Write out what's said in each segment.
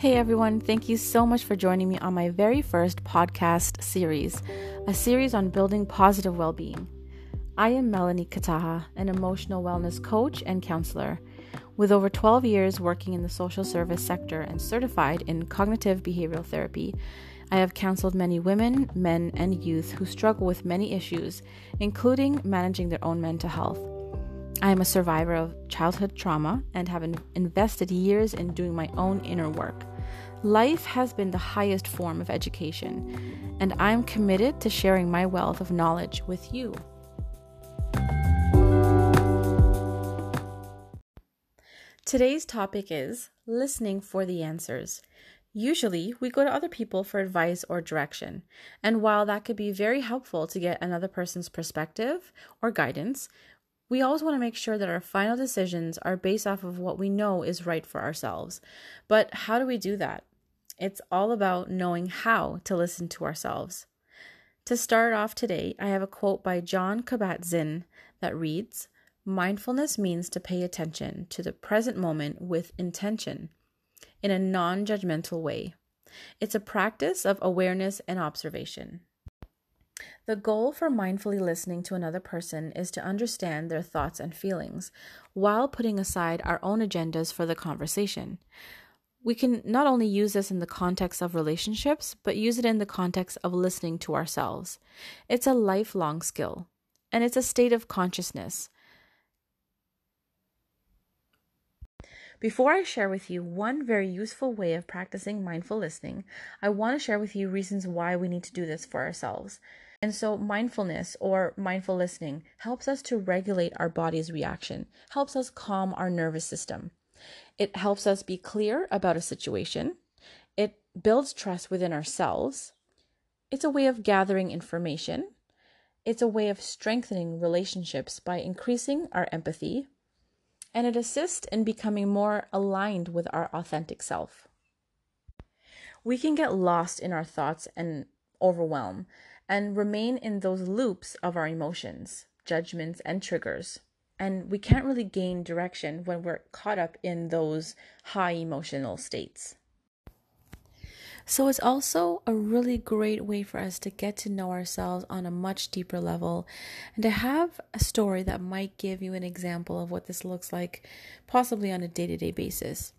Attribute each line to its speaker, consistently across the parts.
Speaker 1: Hey everyone, thank you so much for joining me on my very first podcast series, a series on building positive well being. I am Melanie Kataha, an emotional wellness coach and counselor. With over 12 years working in the social service sector and certified in cognitive behavioral therapy, I have counseled many women, men, and youth who struggle with many issues, including managing their own mental health. I am a survivor of childhood trauma and have invested years in doing my own inner work. Life has been the highest form of education, and I'm committed to sharing my wealth of knowledge with you. Today's topic is listening for the answers. Usually, we go to other people for advice or direction, and while that could be very helpful to get another person's perspective or guidance, we always want to make sure that our final decisions are based off of what we know is right for ourselves. But how do we do that? It's all about knowing how to listen to ourselves. To start off today, I have a quote by Jon Kabat-Zinn that reads Mindfulness means to pay attention to the present moment with intention in a non judgmental way. It's a practice of awareness and observation. The goal for mindfully listening to another person is to understand their thoughts and feelings while putting aside our own agendas for the conversation. We can not only use this in the context of relationships, but use it in the context of listening to ourselves. It's a lifelong skill, and it's a state of consciousness. Before I share with you one very useful way of practicing mindful listening, I want to share with you reasons why we need to do this for ourselves. And so, mindfulness or mindful listening helps us to regulate our body's reaction, helps us calm our nervous system. It helps us be clear about a situation. It builds trust within ourselves. It's a way of gathering information. It's a way of strengthening relationships by increasing our empathy. And it assists in becoming more aligned with our authentic self. We can get lost in our thoughts and overwhelm and remain in those loops of our emotions, judgments, and triggers. And we can't really gain direction when we're caught up in those high emotional states. So, it's also a really great way for us to get to know ourselves on a much deeper level and to have a story that might give you an example of what this looks like, possibly on a day to day basis.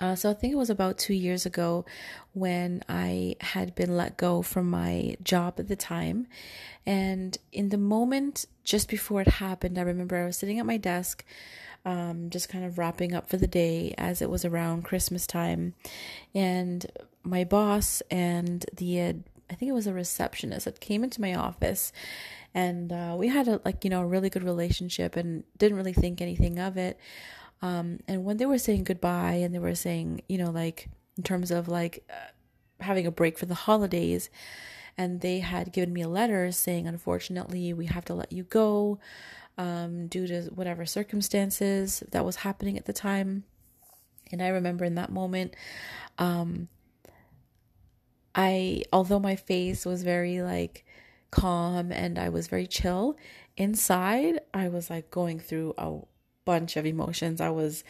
Speaker 1: Uh, so I think it was about two years ago when I had been let go from my job at the time. And in the moment just before it happened, I remember I was sitting at my desk, um, just kind of wrapping up for the day as it was around Christmas time. And my boss and the, uh, I think it was a receptionist that came into my office and uh, we had a like you know a really good relationship and didn't really think anything of it um, and when they were saying goodbye and they were saying, you know, like in terms of like uh, having a break for the holidays, and they had given me a letter saying, unfortunately, we have to let you go um, due to whatever circumstances that was happening at the time. And I remember in that moment, um, I, although my face was very like calm and I was very chill, inside I was like going through a bunch of emotions. I was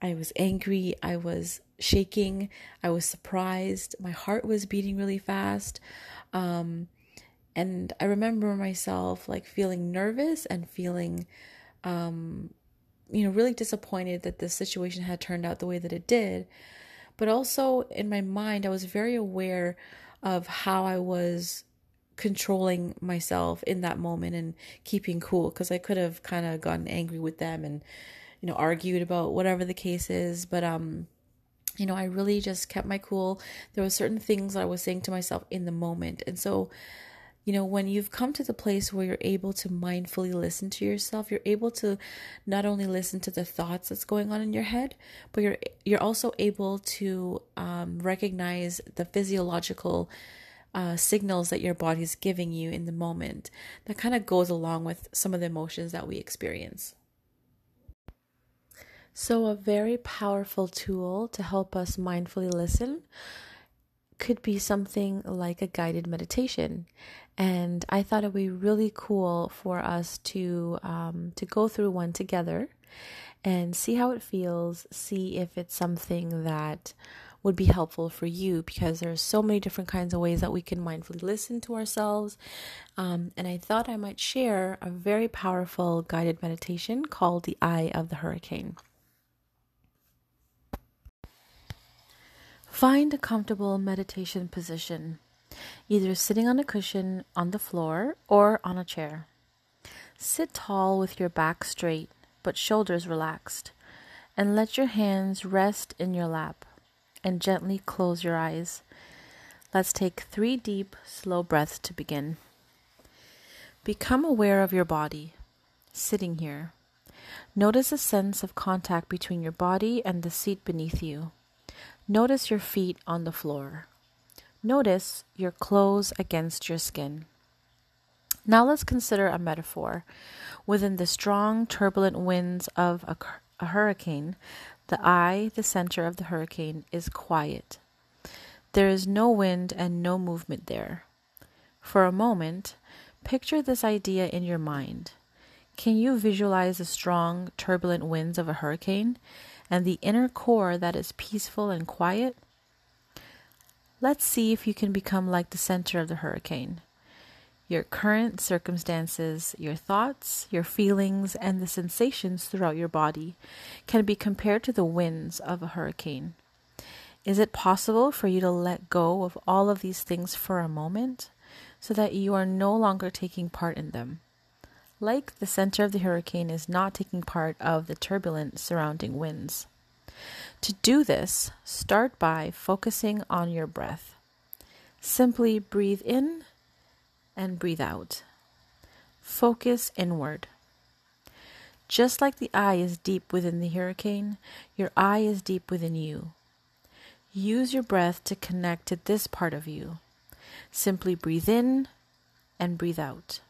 Speaker 1: I was angry, I was shaking, I was surprised, my heart was beating really fast. Um, and I remember myself like feeling nervous and feeling um, you know, really disappointed that the situation had turned out the way that it did. But also in my mind, I was very aware of how I was controlling myself in that moment and keeping cool because I could have kind of gotten angry with them and you know argued about whatever the case is but um you know I really just kept my cool. There were certain things that I was saying to myself in the moment and so you know when you've come to the place where you're able to mindfully listen to yourself you're able to not only listen to the thoughts that's going on in your head but you're you're also able to um, recognize the physiological uh, signals that your body is giving you in the moment that kind of goes along with some of the emotions that we experience. So, a very powerful tool to help us mindfully listen could be something like a guided meditation. And I thought it would be really cool for us to um, to go through one together and see how it feels, see if it's something that would be helpful for you because there are so many different kinds of ways that we can mindfully listen to ourselves. Um, and I thought I might share a very powerful guided meditation called the Eye of the Hurricane. Find a comfortable meditation position, either sitting on a cushion on the floor or on a chair. Sit tall with your back straight but shoulders relaxed, and let your hands rest in your lap and gently close your eyes. Let's take three deep, slow breaths to begin. Become aware of your body, sitting here. Notice a sense of contact between your body and the seat beneath you. Notice your feet on the floor. Notice your clothes against your skin. Now let's consider a metaphor. Within the strong, turbulent winds of a, a hurricane, the eye, the center of the hurricane, is quiet. There is no wind and no movement there. For a moment, picture this idea in your mind. Can you visualize the strong, turbulent winds of a hurricane and the inner core that is peaceful and quiet? Let's see if you can become like the center of the hurricane your current circumstances, your thoughts, your feelings, and the sensations throughout your body can be compared to the winds of a hurricane. Is it possible for you to let go of all of these things for a moment so that you are no longer taking part in them? Like the center of the hurricane is not taking part of the turbulent surrounding winds. To do this, start by focusing on your breath. Simply breathe in and breathe out. Focus inward. Just like the eye is deep within the hurricane, your eye is deep within you. Use your breath to connect to this part of you. Simply breathe in and breathe out.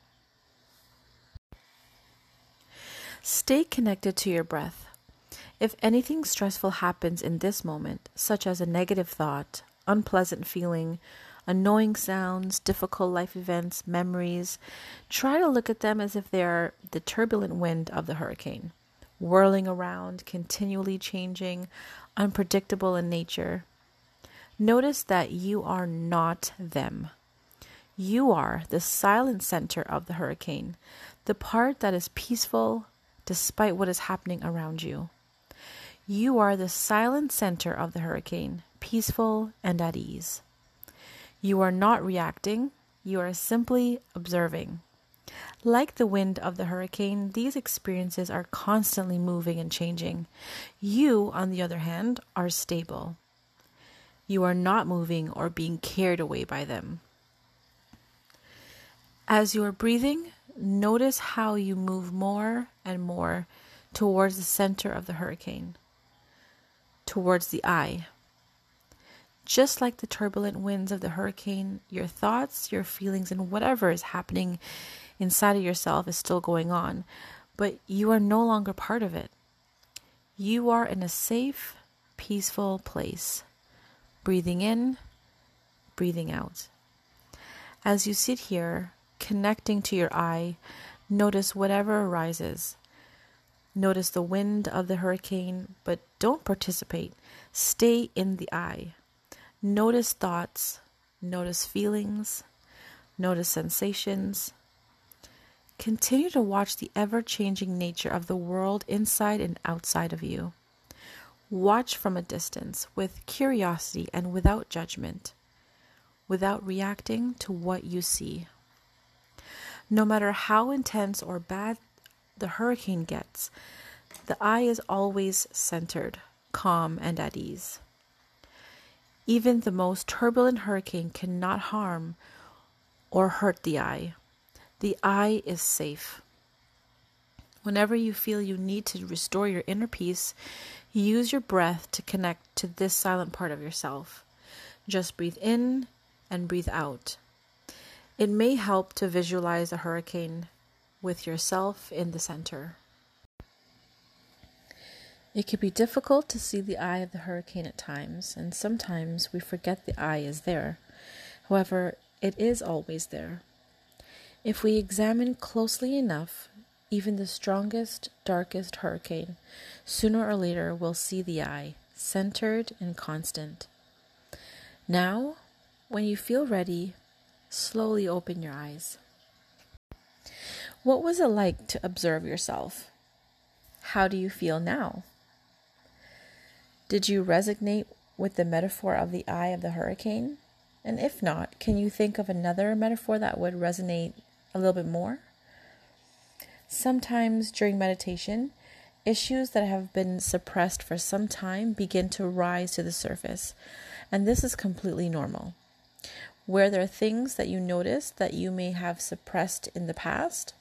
Speaker 1: Stay connected to your breath. If anything stressful happens in this moment, such as a negative thought, unpleasant feeling, annoying sounds, difficult life events, memories. Try to look at them as if they are the turbulent wind of the hurricane, whirling around, continually changing, unpredictable in nature. Notice that you are not them. You are the silent center of the hurricane, the part that is peaceful despite what is happening around you. You are the silent center of the hurricane, peaceful and at ease. You are not reacting, you are simply observing. Like the wind of the hurricane, these experiences are constantly moving and changing. You, on the other hand, are stable. You are not moving or being carried away by them. As you are breathing, notice how you move more and more towards the center of the hurricane, towards the eye. Just like the turbulent winds of the hurricane, your thoughts, your feelings, and whatever is happening inside of yourself is still going on, but you are no longer part of it. You are in a safe, peaceful place, breathing in, breathing out. As you sit here, connecting to your eye, notice whatever arises. Notice the wind of the hurricane, but don't participate. Stay in the eye. Notice thoughts, notice feelings, notice sensations. Continue to watch the ever changing nature of the world inside and outside of you. Watch from a distance with curiosity and without judgment, without reacting to what you see. No matter how intense or bad the hurricane gets, the eye is always centered, calm, and at ease. Even the most turbulent hurricane cannot harm or hurt the eye. The eye is safe. Whenever you feel you need to restore your inner peace, use your breath to connect to this silent part of yourself. Just breathe in and breathe out. It may help to visualize a hurricane with yourself in the center. It can be difficult to see the eye of the hurricane at times, and sometimes we forget the eye is there. However, it is always there. If we examine closely enough, even the strongest, darkest hurricane, sooner or later will see the eye, centered and constant. Now, when you feel ready, slowly open your eyes. What was it like to observe yourself? How do you feel now? Did you resonate with the metaphor of the eye of the hurricane? And if not, can you think of another metaphor that would resonate a little bit more? Sometimes during meditation, issues that have been suppressed for some time begin to rise to the surface, and this is completely normal. Where there are things that you notice that you may have suppressed in the past?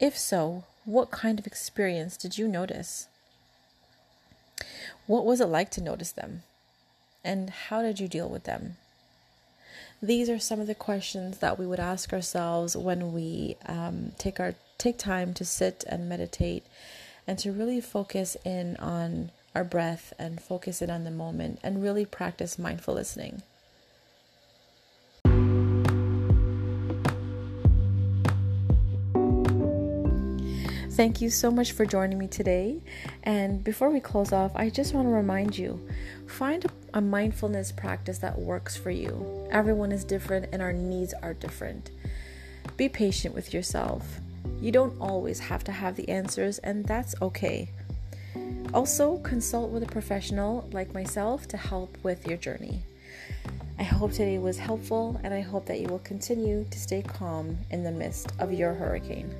Speaker 1: If so, what kind of experience did you notice? What was it like to notice them? And how did you deal with them? These are some of the questions that we would ask ourselves when we um, take our take time to sit and meditate and to really focus in on our breath and focus in on the moment and really practice mindful listening. Thank you so much for joining me today. And before we close off, I just want to remind you find a mindfulness practice that works for you. Everyone is different and our needs are different. Be patient with yourself. You don't always have to have the answers, and that's okay. Also, consult with a professional like myself to help with your journey. I hope today was helpful, and I hope that you will continue to stay calm in the midst of your hurricane.